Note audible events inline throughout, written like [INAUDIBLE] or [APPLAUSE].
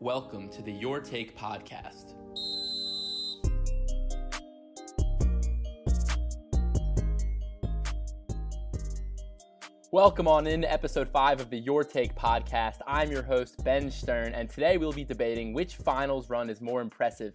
Welcome to the Your Take podcast. Welcome on in to episode five of the Your Take podcast. I'm your host, Ben Stern, and today we'll be debating which finals run is more impressive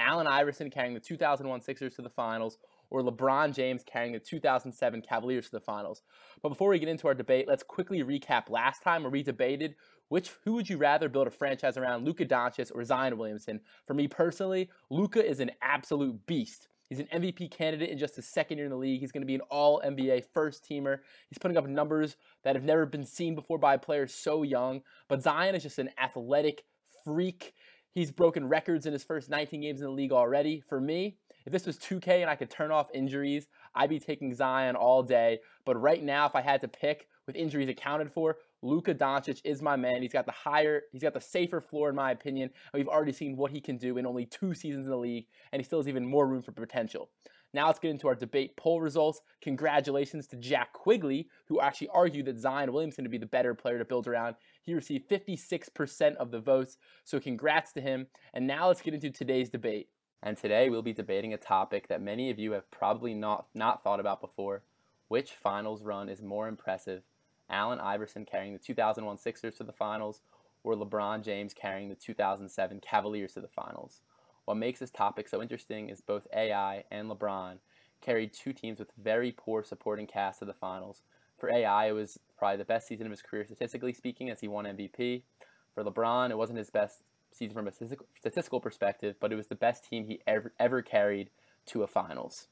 Allen Iverson carrying the 2001 Sixers to the finals or LeBron James carrying the 2007 Cavaliers to the finals. But before we get into our debate, let's quickly recap last time where we debated which who would you rather build a franchise around, Luka Doncic or Zion Williamson? For me personally, Luka is an absolute beast. He's an MVP candidate in just his second year in the league. He's going to be an all NBA first teamer. He's putting up numbers that have never been seen before by a player so young. But Zion is just an athletic freak. He's broken records in his first 19 games in the league already. For me, if this was 2K and I could turn off injuries, I'd be taking Zion all day. But right now, if I had to pick with injuries accounted for, Luka Doncic is my man. He's got the higher, he's got the safer floor in my opinion. We've already seen what he can do in only two seasons in the league, and he still has even more room for potential. Now let's get into our debate poll results. Congratulations to Jack Quigley, who actually argued that Zion Williamson to be the better player to build around. He received 56% of the votes, so congrats to him. And now let's get into today's debate. And today we'll be debating a topic that many of you have probably not, not thought about before. Which finals run is more impressive Allen Iverson carrying the 2001 Sixers to the finals, or LeBron James carrying the 2007 Cavaliers to the finals. What makes this topic so interesting is both AI and LeBron carried two teams with very poor supporting cast to the finals. For AI, it was probably the best season of his career statistically speaking as he won MVP. For LeBron, it wasn't his best season from a statistical perspective, but it was the best team he ever, ever carried to a finals.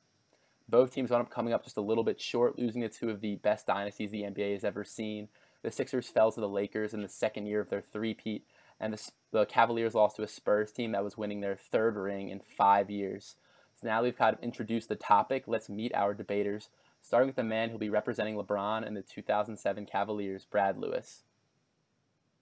Both teams wound up coming up just a little bit short, losing to two of the best dynasties the NBA has ever seen. The Sixers fell to the Lakers in the second year of their three-peat, and the, the Cavaliers lost to a Spurs team that was winning their third ring in five years. So now we've kind of introduced the topic. Let's meet our debaters, starting with the man who'll be representing LeBron and the 2007 Cavaliers, Brad Lewis.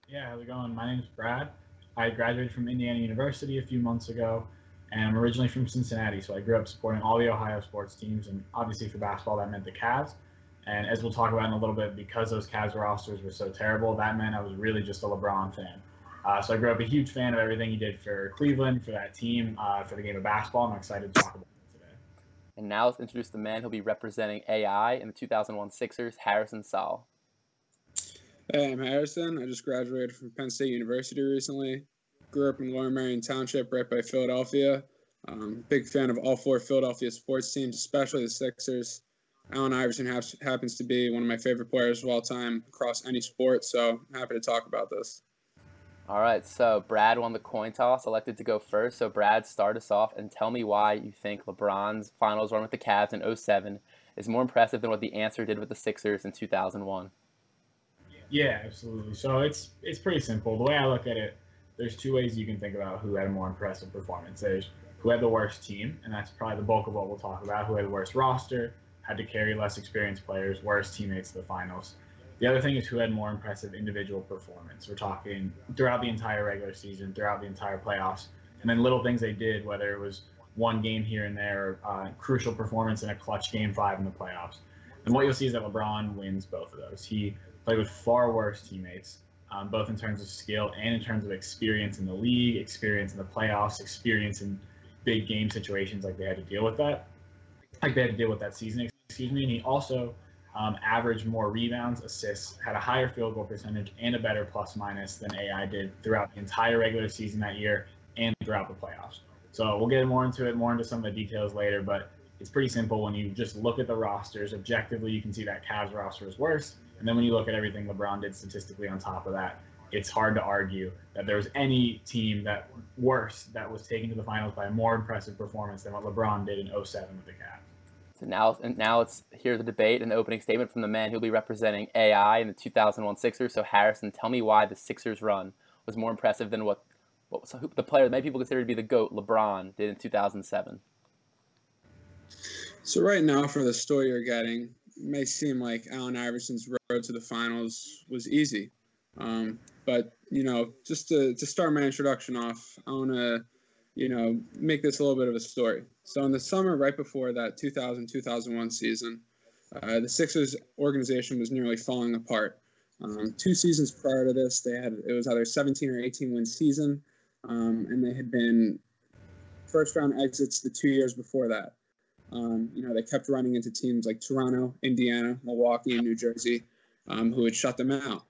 Yeah, how's it going? My name is Brad. I graduated from Indiana University a few months ago and I'm originally from Cincinnati, so I grew up supporting all the Ohio sports teams, and obviously for basketball that meant the Cavs. And as we'll talk about in a little bit, because those Cavs rosters were so terrible, that meant I was really just a LeBron fan. Uh, so I grew up a huge fan of everything he did for Cleveland, for that team, uh, for the game of basketball. I'm excited to talk about it today. And now let's introduce the man who'll be representing AI in the 2001 Sixers, Harrison Saul. Hey, I'm Harrison. I just graduated from Penn State University recently grew up in Lower Merion Township, right by Philadelphia. Um, big fan of all four Philadelphia sports teams, especially the Sixers. Allen Iverson has, happens to be one of my favorite players of all time across any sport, so I'm happy to talk about this. All right, so Brad won the coin toss, elected to go first. So, Brad, start us off and tell me why you think LeBron's finals run with the Cavs in 07 is more impressive than what the answer did with the Sixers in 2001. Yeah, absolutely. So, it's it's pretty simple. The way I look at it, there's two ways you can think about who had a more impressive performance. There's who had the worst team, and that's probably the bulk of what we'll talk about. Who had the worst roster, had to carry less experienced players, worst teammates to the finals. The other thing is who had more impressive individual performance. We're talking throughout the entire regular season, throughout the entire playoffs, and then little things they did, whether it was one game here and there, uh, crucial performance in a clutch game five in the playoffs. And what you'll see is that LeBron wins both of those. He played with far worse teammates um, both in terms of skill and in terms of experience in the league, experience in the playoffs, experience in big game situations like they had to deal with that, like they had to deal with that season, excuse me. And he also um, averaged more rebounds, assists, had a higher field goal percentage, and a better plus minus than AI did throughout the entire regular season that year and throughout the playoffs. So we'll get more into it, more into some of the details later, but it's pretty simple when you just look at the rosters objectively. You can see that Cavs roster is worse and then when you look at everything LeBron did statistically on top of that, it's hard to argue that there was any team that worse that was taken to the finals by a more impressive performance than what LeBron did in 07 with the Cavs. So now, now let's hear the debate and the opening statement from the man who'll be representing AI in the 2001 Sixers. So Harrison, tell me why the Sixers run was more impressive than what, what so the player that many people consider to be the GOAT, LeBron, did in 2007. So right now, for the story you're getting, may seem like Allen Iverson's road to the finals was easy. Um, but, you know, just to, to start my introduction off, I want to, you know, make this a little bit of a story. So in the summer right before that 2000 2001 season, uh, the Sixers organization was nearly falling apart. Um, two seasons prior to this, they had it was either 17 or 18 win season, um, and they had been first round exits the two years before that. Um, you know, they kept running into teams like Toronto, Indiana, Milwaukee, and New Jersey, um, who had shut them out.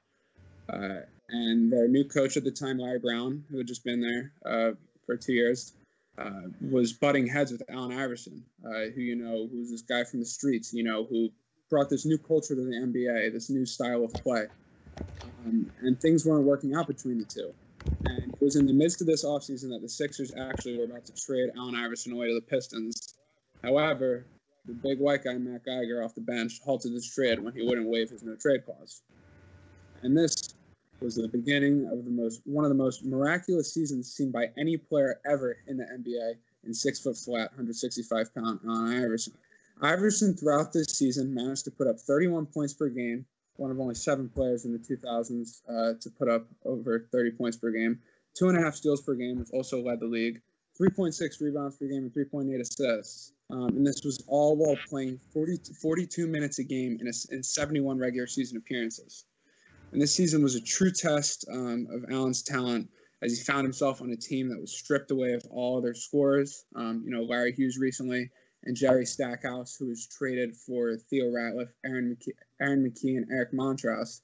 Uh, and their new coach at the time, Larry Brown, who had just been there uh, for two years, uh, was butting heads with Allen Iverson, uh, who you know, who's this guy from the streets, you know, who brought this new culture to the NBA, this new style of play, um, and things weren't working out between the two. And it was in the midst of this offseason that the Sixers actually were about to trade Allen Iverson away to the Pistons. However, the big white guy, Matt Geiger, off the bench, halted this trade when he wouldn't waive his no trade clause. And this was the beginning of the most one of the most miraculous seasons seen by any player ever in the NBA in six foot flat, 165 pound Allen Iverson. Iverson throughout this season managed to put up 31 points per game, one of only seven players in the 2000s uh, to put up over 30 points per game. Two and a half steals per game, which also led the league. 3.6 rebounds per game and 3.8 assists. Um, and this was all while playing 40, 42 minutes a game in, a, in 71 regular season appearances. And this season was a true test um, of Allen's talent as he found himself on a team that was stripped away of all their scorers. Um, you know, Larry Hughes recently and Jerry Stackhouse, who was traded for Theo Ratliff, Aaron McKie, Aaron McKie and Eric Montross.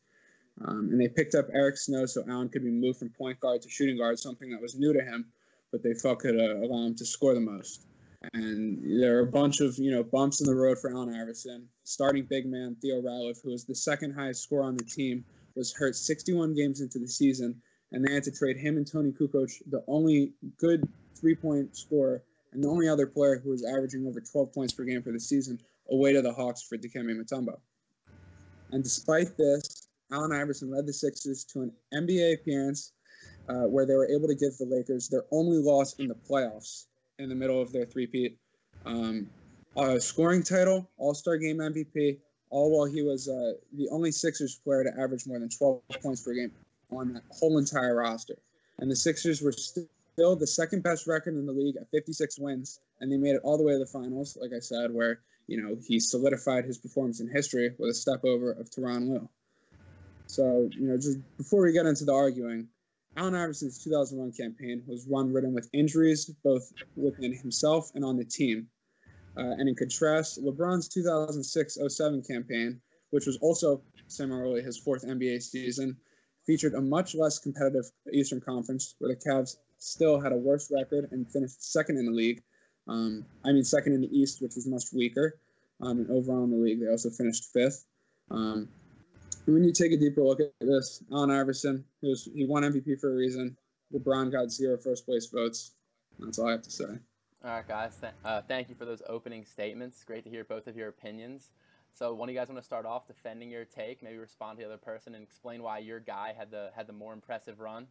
Um, and they picked up Eric Snow so Allen could be moved from point guard to shooting guard, something that was new to him, but they felt could uh, allow him to score the most. And there are a bunch of you know bumps in the road for Allen Iverson. Starting big man Theo Ratliff, who was the second highest scorer on the team, was hurt 61 games into the season, and they had to trade him and Toni Kukoc, the only good three-point scorer and the only other player who was averaging over 12 points per game for the season, away to the Hawks for Dikembe Mutombo. And despite this, Allen Iverson led the Sixers to an NBA appearance uh, where they were able to give the Lakers their only loss in the playoffs in the middle of their three-peat. Um, scoring title, All-Star Game MVP, all while he was uh, the only Sixers player to average more than 12 points per game on that whole entire roster. And the Sixers were still the second best record in the league at 56 wins, and they made it all the way to the finals, like I said, where you know he solidified his performance in history with a step over of Tyronn Lue. So, you know, just before we get into the arguing, Allen Iverson's 2001 campaign was one ridden with injuries, both within himself and on the team. Uh, and in contrast, LeBron's 2006 07 campaign, which was also similarly his fourth NBA season, featured a much less competitive Eastern Conference, where the Cavs still had a worse record and finished second in the league. Um, I mean, second in the East, which was much weaker. Um, and overall in the league, they also finished fifth. Um, when you take a deeper look at this, Allen Iverson, he, was, he won MVP for a reason. LeBron got zero first place votes. That's all I have to say. All right, guys. Th- uh, thank you for those opening statements. Great to hear both of your opinions. So, one of you guys want to start off defending your take? Maybe respond to the other person and explain why your guy had the had the more impressive run.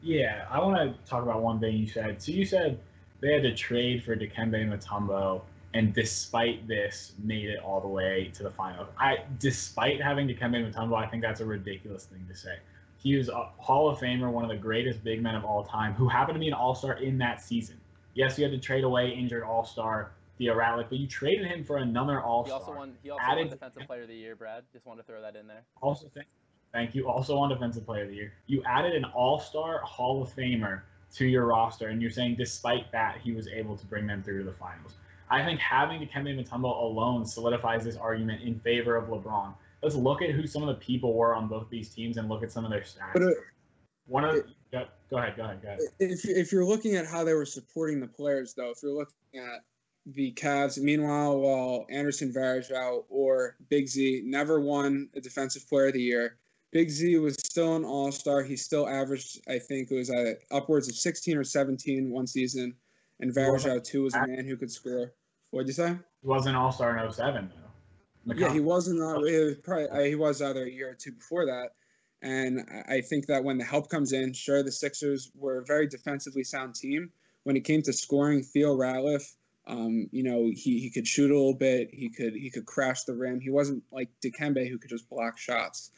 Yeah, I want to talk about one thing you said. So you said they had to trade for Dikembe Mutombo, and despite this, made it all the way to the final. I, despite having Dikembe Mutombo, I think that's a ridiculous thing to say. He was a Hall of Famer, one of the greatest big men of all time, who happened to be an All Star in that season. Yes, you had to trade away injured All Star Theo Ratliff, but you traded him for another All Star. He also won. He also added, won Defensive Player of the Year. Brad, just wanted to throw that in there. Also, thank, Thank you. Also on Defensive Player of the Year. You added an All Star Hall of Famer to your roster, and you're saying despite that, he was able to bring them through to the finals. I think having Dikembe Mutombo alone solidifies this argument in favor of LeBron. Let's look at who some of the people were on both these teams and look at some of their stats. But, uh, One of it, go, go ahead, go ahead, go ahead. If, if you're looking at how they were supporting the players, though, if you're looking at the Cavs, meanwhile, while Anderson Varejao or Big Z never won a Defensive Player of the Year, Big Z was still an All Star. He still averaged, I think, it was uh, upwards of 16 or 17 one season. And Varejao too was a man who could score. What'd you say? He was an All Star in 07, though. Yeah, he wasn't. Uh, was probably uh, he was either a year or two before that. And I think that when the help comes in, sure, the Sixers were a very defensively sound team. When it came to scoring, Theo Ratliff, um, you know, he, he could shoot a little bit. He could he could crash the rim. He wasn't like Dikembe who could just block shots.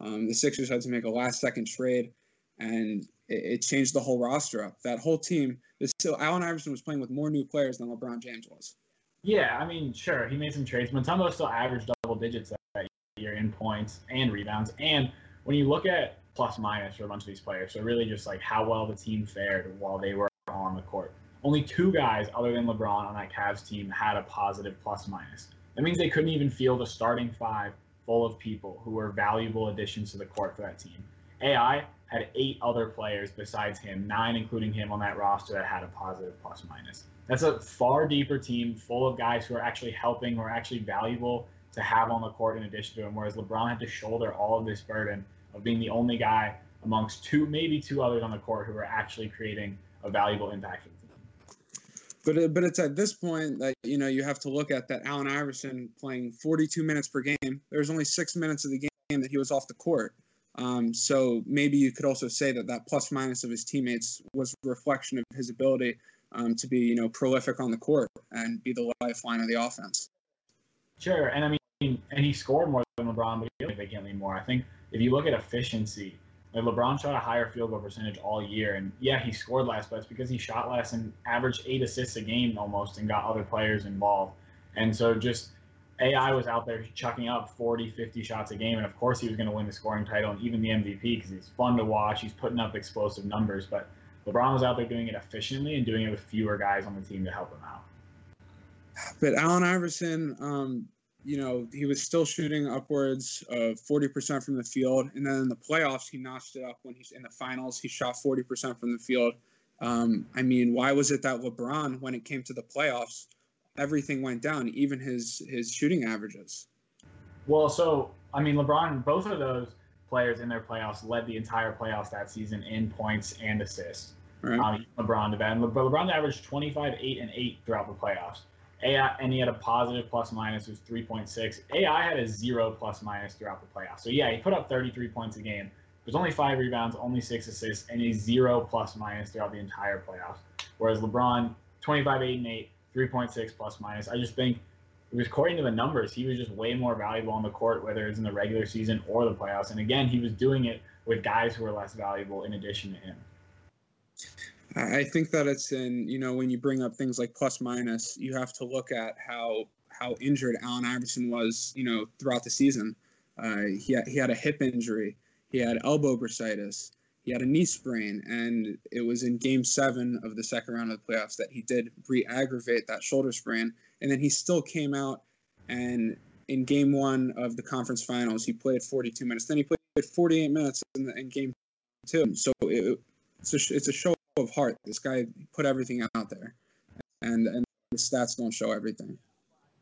Um, the Sixers had to make a last second trade, and it, changed the whole roster up. That whole team. So Allen Iverson was playing with more new players than LeBron James was. Yeah, I mean, sure, he made some trades. Mutombo still averaged double digits that here in points and rebounds. And when you look at plus minus for a bunch of these players, so really just like how well the team fared while they were on the court. Only two guys other than LeBron on that Cavs team had a positive plus minus. That means they couldn't even field a starting five full of people who were valuable additions to the court for that team. AI had eight other players besides him, nine including him on that roster that had a positive plus minus. That's a far deeper team full of guys who are actually helping, are actually valuable to have on the court in addition to him. Whereas LeBron had to shoulder all of this burden of being the only guy amongst two, maybe two others on the court who are actually creating a valuable impact. But uh, but it's at this point that you know you have to look at that Allen Iverson playing 42 minutes per game. There was only six minutes of the game that he was off the court. Um, so maybe you could also say that that plus minus of his teammates was a reflection of his ability um, to be, you know, prolific on the court and be the lifeline of the offense. Sure, and I mean, and he scored more than LeBron, but vacantly more. I think if you look at efficiency, like LeBron shot a higher field goal percentage all year, and yeah, he scored less, but it's because he shot less and averaged eight assists a game almost, and got other players involved. And so just AI was out there chucking up 40, 50 shots a game, and of course he was going to win the scoring title and even the MVP because he's fun to watch. He's putting up explosive numbers, but LeBron was out there doing it efficiently and doing it with fewer guys on the team to help him out. But Allen Iverson, um, you know, he was still shooting upwards of 40% from the field, and then in the playoffs he notched it up when he's in the finals. He shot 40% from the field. Um, I mean, why was it that LeBron, when it came to the playoffs, everything went down, even his his shooting averages. Well, so I mean, LeBron, both of those players in their playoffs led the entire playoffs that season in points and assists. Right. Um, LeBron did that, and Le- LeBron averaged 25, 8, and 8 throughout the playoffs. AI, and he had a positive plus minus was 3.6. AI had a zero plus minus throughout the playoffs. So yeah, he put up 33 points a game. There's only five rebounds, only six assists, and a zero plus minus throughout the entire playoffs. Whereas LeBron, 25, 8, and 8, 3.6 plus minus. I just think according to the numbers, he was just way more valuable on the court, whether it's in the regular season or the playoffs. And again, he was doing it with guys who were less valuable in addition to him. I think that it's in, you know, when you bring up things like plus minus, you have to look at how how injured Allen Iverson was, you know, throughout the season. Uh, he, had, he had a hip injury, he had elbow bursitis, he had a knee sprain, and it was in Game Seven of the second round of the playoffs that he did re-aggravate that shoulder sprain, and then he still came out and in Game One of the conference finals he played 42 minutes. Then he played 48 minutes in, the, in Game Two. So it, it's a it's a show of heart. This guy put everything out there, and and the stats don't show everything.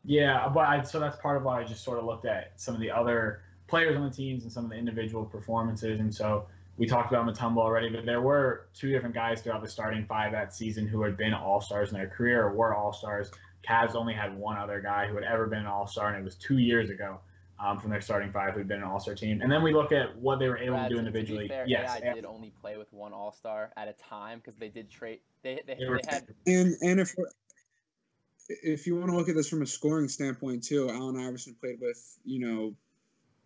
Yeah, but I, so that's part of why I just sort of looked at some of the other players on the teams and some of the individual performances, and so we talked about Mutombo already, but there were two different guys throughout the starting five that season who had been all stars in their career or were all stars. Cavs only had one other guy who had ever been an all star, and it was two years ago um, from their starting five who'd been an all star team. And then we look at what they were able Brad, to do individually. To fair, yes, AI did only play with one all star at a time because they did trade. They, they, they, they had. And, and if if you want to look at this from a scoring standpoint too, Allen Iverson played with you know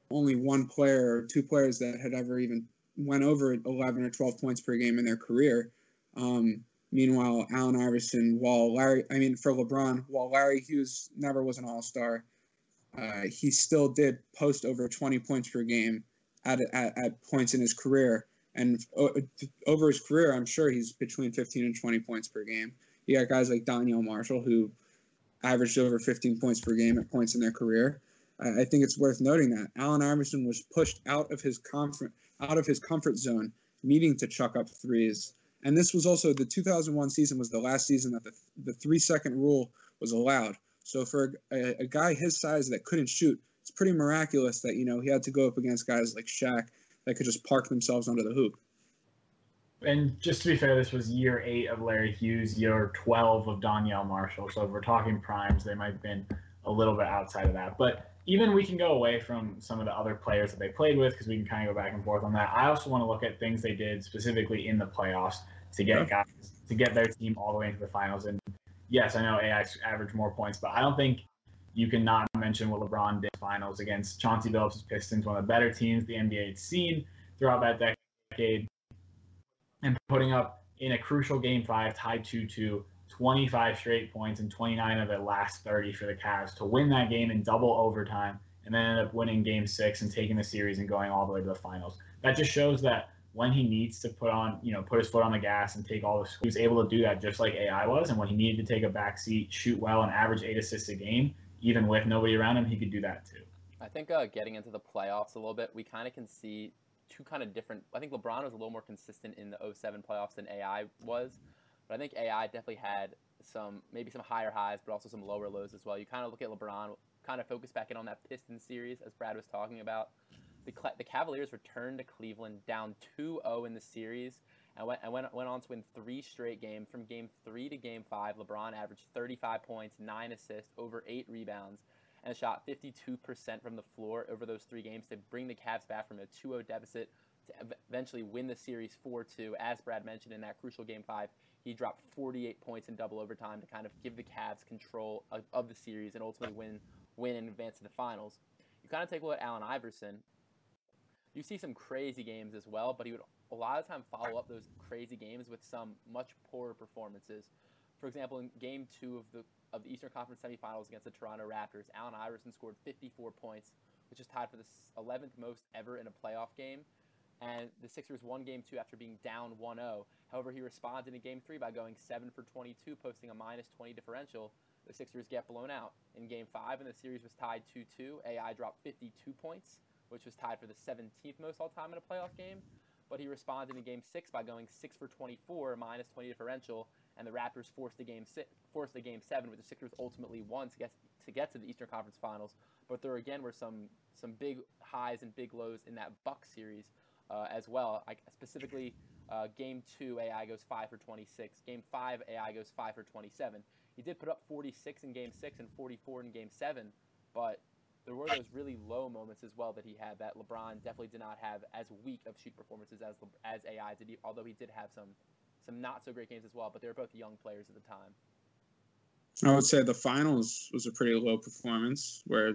only one player or two players that had ever even went over 11 or 12 points per game in their career. Um, meanwhile, Allen Iverson, while Larry, I mean, for LeBron, while Larry Hughes never was an All Star, uh, he still did post over 20 points per game at, at, at points in his career. And uh, over his career, I'm sure he's between 15 and 20 points per game. You got guys like Donyell Marshall who averaged over 15 points per game at points in their career. I think it's worth noting that Allen Iverson was pushed out of his comfort out of his comfort zone, needing to chuck up threes. And this was also the 2001 season was the last season that the, the three second rule was allowed. So for a, a guy his size that couldn't shoot, it's pretty miraculous that you know he had to go up against guys like Shaq that could just park themselves under the hoop. And just to be fair, this was year eight of Larry Hughes, year 12 of Donyell Marshall. So if we're talking primes, they might have been a little bit outside of that. But even we can go away from some of the other players that they played with because we can kind of go back and forth on that. I also want to look at things they did specifically in the playoffs to get guys to get their team all the way into the finals. And yes, I know AI averaged more points, but I don't think you cannot mention what LeBron did in the finals against Chauncey Billups' Pistons, one of the better teams the NBA had seen throughout that decade, and putting up in a crucial game five, tied 2-2, 25 straight points and 29 of the last 30 for the Cavs to win that game in double overtime and then end up winning game six and taking the series and going all the way to the finals. That just shows that when he needs to put on, you know, put his foot on the gas and take all the, he was able to do that just like AI was. And when he needed to take a back seat, shoot well, and average eight assists a game, even with nobody around him, he could do that too. I think uh, getting into the playoffs a little bit, we kind of can see two kind of different. I think LeBron was a little more consistent in the 07 playoffs than AI was, but I think AI definitely had some maybe some higher highs, but also some lower lows as well. You kind of look at LeBron, kind of focus back in on that Pistons series as Brad was talking about. The, the Cavaliers returned to Cleveland down 2-0 in the series and went, and went, went on to win three straight games. From game three to game five, LeBron averaged 35 points, nine assists, over eight rebounds, and shot 52% from the floor over those three games to bring the Cavs back from a 2-0 deficit to eventually win the series 4-2. As Brad mentioned in that crucial game five, he dropped 48 points in double overtime to kind of give the Cavs control of, of the series and ultimately win win and advance to the finals. You kind of take a look at Allen Iverson. You see some crazy games as well, but he would a lot of time follow up those crazy games with some much poorer performances. For example, in Game Two of the of the Eastern Conference semifinals against the Toronto Raptors, Allen Iverson scored 54 points, which is tied for the 11th most ever in a playoff game. And the Sixers won Game Two after being down 1-0. However, he responded in Game Three by going 7 for 22, posting a minus 20 differential. The Sixers get blown out in Game Five, and the series was tied 2-2. AI dropped 52 points, which was tied for the 17th most all-time in a playoff game but he responded in Game Six by going six for 24, minus 20 differential, and the Raptors forced the game six, forced a game seven, which the Sixers ultimately won to get to get to the Eastern Conference Finals. But there again were some some big highs and big lows in that Buck series uh, as well. I, specifically, uh, Game Two, AI goes five for 26. Game Five, AI goes five for 27. He did put up 46 in Game Six and 44 in Game Seven, but there were those really low moments as well that he had that LeBron definitely did not have as weak of shoot performances as as AI did. He, although he did have some some not so great games as well, but they were both young players at the time. I would say the finals was a pretty low performance where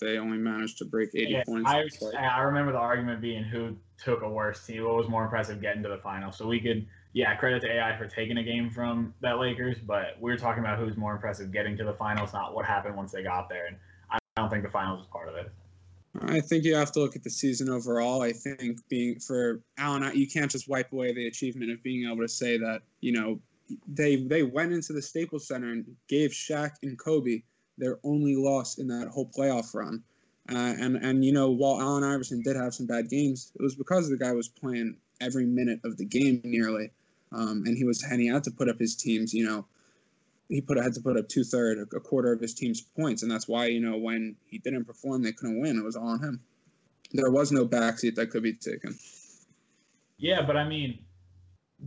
they only managed to break 80 yeah, points. I, I remember the argument being who took a worse team, what was more impressive getting to the final. So we could, yeah, credit to AI for taking a game from that Lakers, but we are talking about who's more impressive getting to the finals, not what happened once they got there. And I don't think the finals is part of it. I think you have to look at the season overall. I think being for Allen, you can't just wipe away the achievement of being able to say that you know they they went into the Staples Center and gave Shaq and Kobe their only loss in that whole playoff run. Uh, and and you know while Allen Iverson did have some bad games, it was because the guy was playing every minute of the game nearly, um, and he was and he had to put up his teams you know he put had to put up two third, a quarter of his team's points, and that's why you know when he didn't perform, they couldn't win. It was all on him. There was no backseat that could be taken. Yeah, but I mean,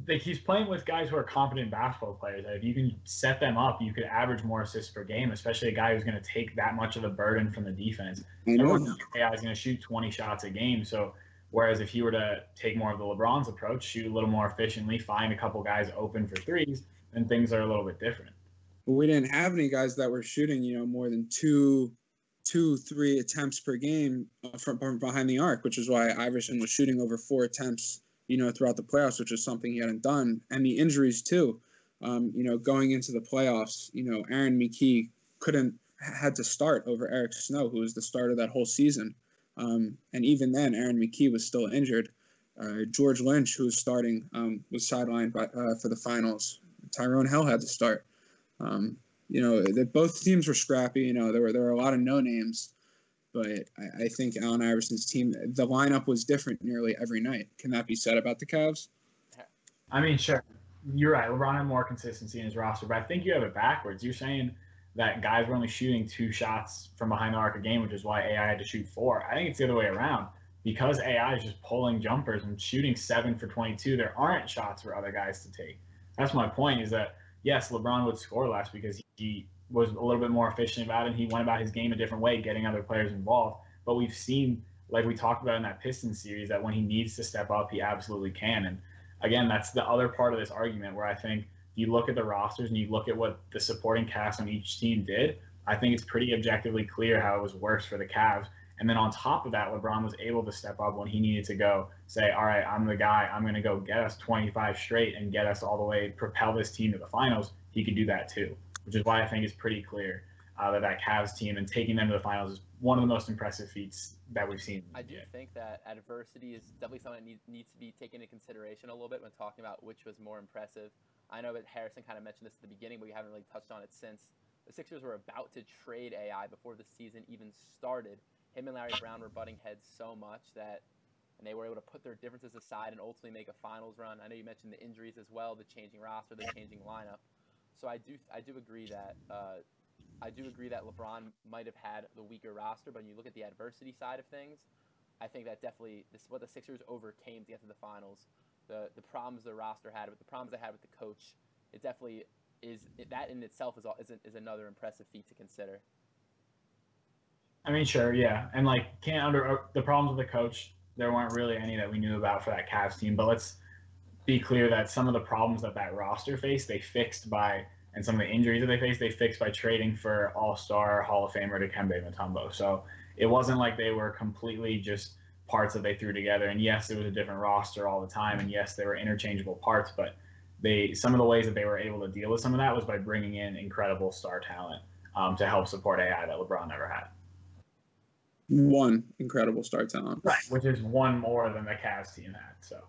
like he's playing with guys who are competent basketball players. If you can set them up, you could average more assists per game, especially a guy who's going to take that much of the burden from the defense. Everyone AI is going to shoot 20 shots a game, so. Whereas if you were to take more of the LeBron's approach, shoot a little more efficiently, find a couple guys open for threes, then things are a little bit different but we didn't have any guys that were shooting, you know, more than two, two, three attempts per game uh, from, from behind the arc, which is why Iverson was shooting over four attempts, you know, throughout the playoffs, which is something he hadn't done, and the injuries too. Um, you know, going into the playoffs, you know, Aaron McKie couldn't had to start over Eric Snow, who was the starter that whole season. Um, and even then, Aaron McKie was still injured. Uh, George Lynch, who was starting, um, was sidelined by, uh, for the finals. Tyrone Hill had to start. Um, you know, that both teams were scrappy. You know, there were there were a lot of no names, but I, I, think Allen Iverson's team, the lineup was different nearly every night. Can that be said about the Cavs? I mean, sure, you're right. LeBron had more consistency in his roster, but I think you have it backwards. You're saying that guys were only shooting two shots from behind the arc a game, which is why AI had to shoot four. I think it's the other way around. Because AI is just pulling jumpers and shooting seven for 22, there aren't shots for other guys to take. That's my point. Is that yes, LeBron would score less because he was a little bit more efficient about it. And He went about his game a different way, getting other players involved. But we've seen, like we talked about in that Pistons series, that when he needs to step up, he absolutely can. And again, that's the other part of this argument where I think you look at the rosters and you look at what the supporting cast on each team did. I think it's pretty objectively clear how it was worse for the Cavs. And then on top of that, LeBron was able to step up when he needed to go say, all right, I'm the guy. I'm going to go get us 25 straight and get us all the way, propel this team to the finals. He could do that too, which is why I think it's pretty clear. uh, that that Cavs team and taking them to the finals is one of the most impressive feats that we've seen. I do think that adversity is definitely something that needs, needs to be taken into consideration a little bit when talking about which was more impressive. I know that Harrison kind of mentioned this at the beginning, but we haven't really touched on it since. The Sixers were about to trade AI before the season even started. Him and Larry Brown were butting heads so much that and they were able to put their differences aside and ultimately make a finals run. I know you mentioned the injuries as well, the changing roster, the changing lineup. So I do I do agree that uh, I do agree that LeBron might have had the weaker roster, but when you look at the adversity side of things, I think that definitely this is what the Sixers overcame to get to the finals. The the problems the roster had, with the problems they had with the coach, it definitely is that in itself is is, is another impressive feat to consider. I mean, sure, yeah, and like can't under uh, the problems with the coach. There weren't really any that we knew about for that Cavs team, but let's be clear that some of the problems that that roster faced, they fixed by and some of the injuries that they faced, they fixed by trading for All Star Hall of Famer Dikembe Mutombo. So it wasn't like they were completely just parts that they threw together. And yes, it was a different roster all the time, and yes, they were interchangeable parts. But they some of the ways that they were able to deal with some of that was by bringing in incredible star talent um, to help support AI that LeBron never had. One incredible star talent, right? Which is one more than the Cavs team had. So.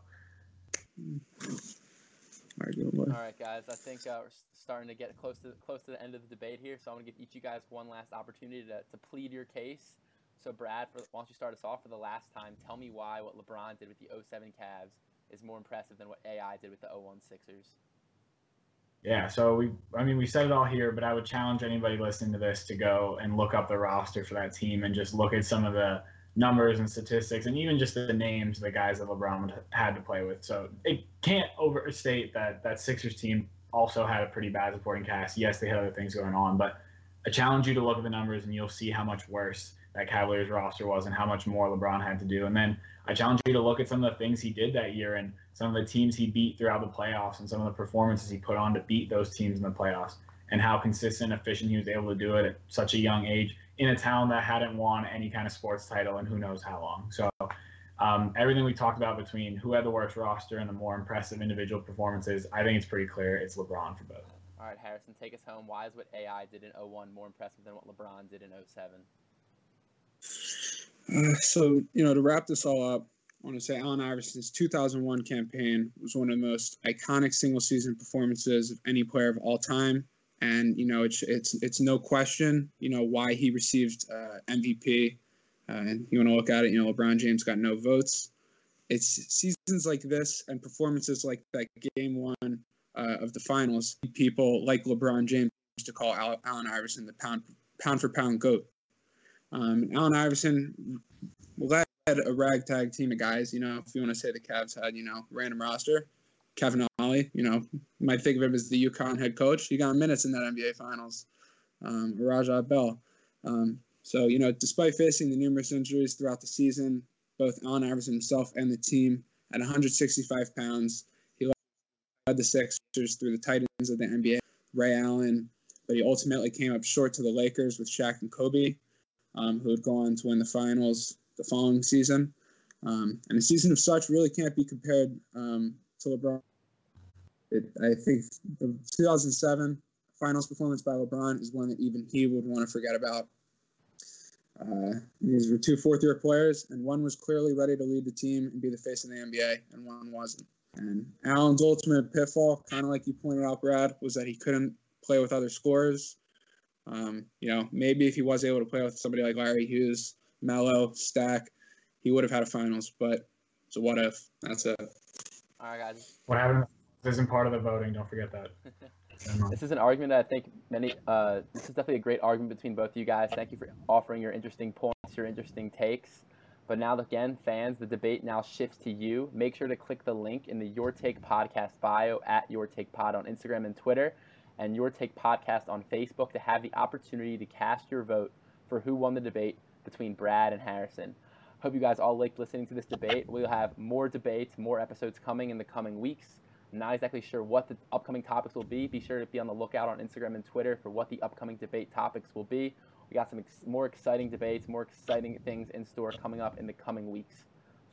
All right, guys. I think uh, we're starting to get close to close to the end of the debate here, so I'm gonna give each of you guys one last opportunity to, to plead your case. So, Brad, for, why don't you start us off for the last time? Tell me why what LeBron did with the 07 Cavs is more impressive than what AI did with the 01 Sixers. Yeah, so we, I mean, we said it all here, but I would challenge anybody listening to this to go and look up the roster for that team and just look at some of the numbers and statistics and even just the names the guys that LeBron had to play with. So it can't overstate that that Sixers team also had a pretty bad supporting cast. Yes, they had other things going on, but I challenge you to look at the numbers and you'll see how much worse that Cavaliers roster was and how much more LeBron had to do. And then I challenge you to look at some of the things he did that year and some of the teams he beat throughout the playoffs and some of the performances he put on to beat those teams in the playoffs and how consistent, efficient he was able to do it at such a young age in a town that hadn't won any kind of sports title and who knows how long. So um, everything we talked about between who had the worst roster and the more impressive individual performances, I think it's pretty clear it's LeBron for both. All right, Harrison, take us home. Why is what AI did in 01 more impressive than what LeBron did in 07? Uh, so, you know, to wrap this all up, I want to say Allen Iverson's 2001 campaign was one of the most iconic single season performances of any player of all time and you know it's it's it's no question you know why he received uh, MVP. Uh, and you want to look at it, you know, LeBron James got no votes. It's seasons like this and performances like that game one uh, of the finals. People like LeBron James to call Allen Iverson the pound pound for pound goat. Um, Allen Iverson led a ragtag team of guys. You know, if you want to say the Cavs had, you know, random roster. Kevin Ollie, you know, might think of him as the UConn head coach. He got minutes in that NBA Finals. Um, Raja Bell. Um, so, you know, despite facing the numerous injuries throughout the season, both Allen Iverson himself and the team at 165 pounds, he led the Sixers through the titans of the NBA, Ray Allen, but he ultimately came up short to the Lakers with Shaq and Kobe, um, who had gone to win the finals the following season. Um, and a season of such really can't be compared um, to LeBron. It, I think the 2007 finals performance by LeBron is one that even he would want to forget about. Uh, these were two fourth year players, and one was clearly ready to lead the team and be the face of the NBA, and one wasn't. And Allen's ultimate pitfall, kind of like you pointed out, Brad, was that he couldn't play with other scorers. Um, you know, maybe if he was able to play with somebody like Larry Hughes, Melo, Stack, he would have had a finals. But so what if? That's it. All right, guys. What happened? This isn't part of the voting. Don't forget that. [LAUGHS] this is an argument that I think many. Uh, this is definitely a great argument between both of you guys. Thank you for offering your interesting points, your interesting takes. But now, again, fans, the debate now shifts to you. Make sure to click the link in the Your Take Podcast bio at Your Take Pod on Instagram and Twitter, and Your Take Podcast on Facebook to have the opportunity to cast your vote for who won the debate between Brad and Harrison. Hope you guys all liked listening to this debate. We'll have more debates, more episodes coming in the coming weeks. I'm not exactly sure what the upcoming topics will be. Be sure to be on the lookout on Instagram and Twitter for what the upcoming debate topics will be. We got some ex- more exciting debates, more exciting things in store coming up in the coming weeks.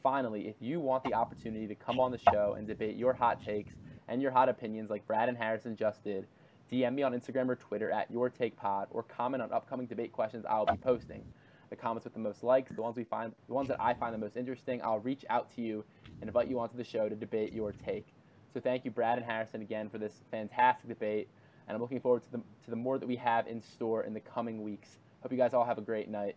Finally, if you want the opportunity to come on the show and debate your hot takes and your hot opinions like Brad and Harrison just did, DM me on Instagram or Twitter at Your Take Pod, or comment on upcoming debate questions I'll be posting. The comments with the most likes, the ones we find, the ones that I find the most interesting, I'll reach out to you and invite you onto the show to debate your take. So thank you, Brad and Harrison, again for this fantastic debate, and I'm looking forward to the to the more that we have in store in the coming weeks. Hope you guys all have a great night.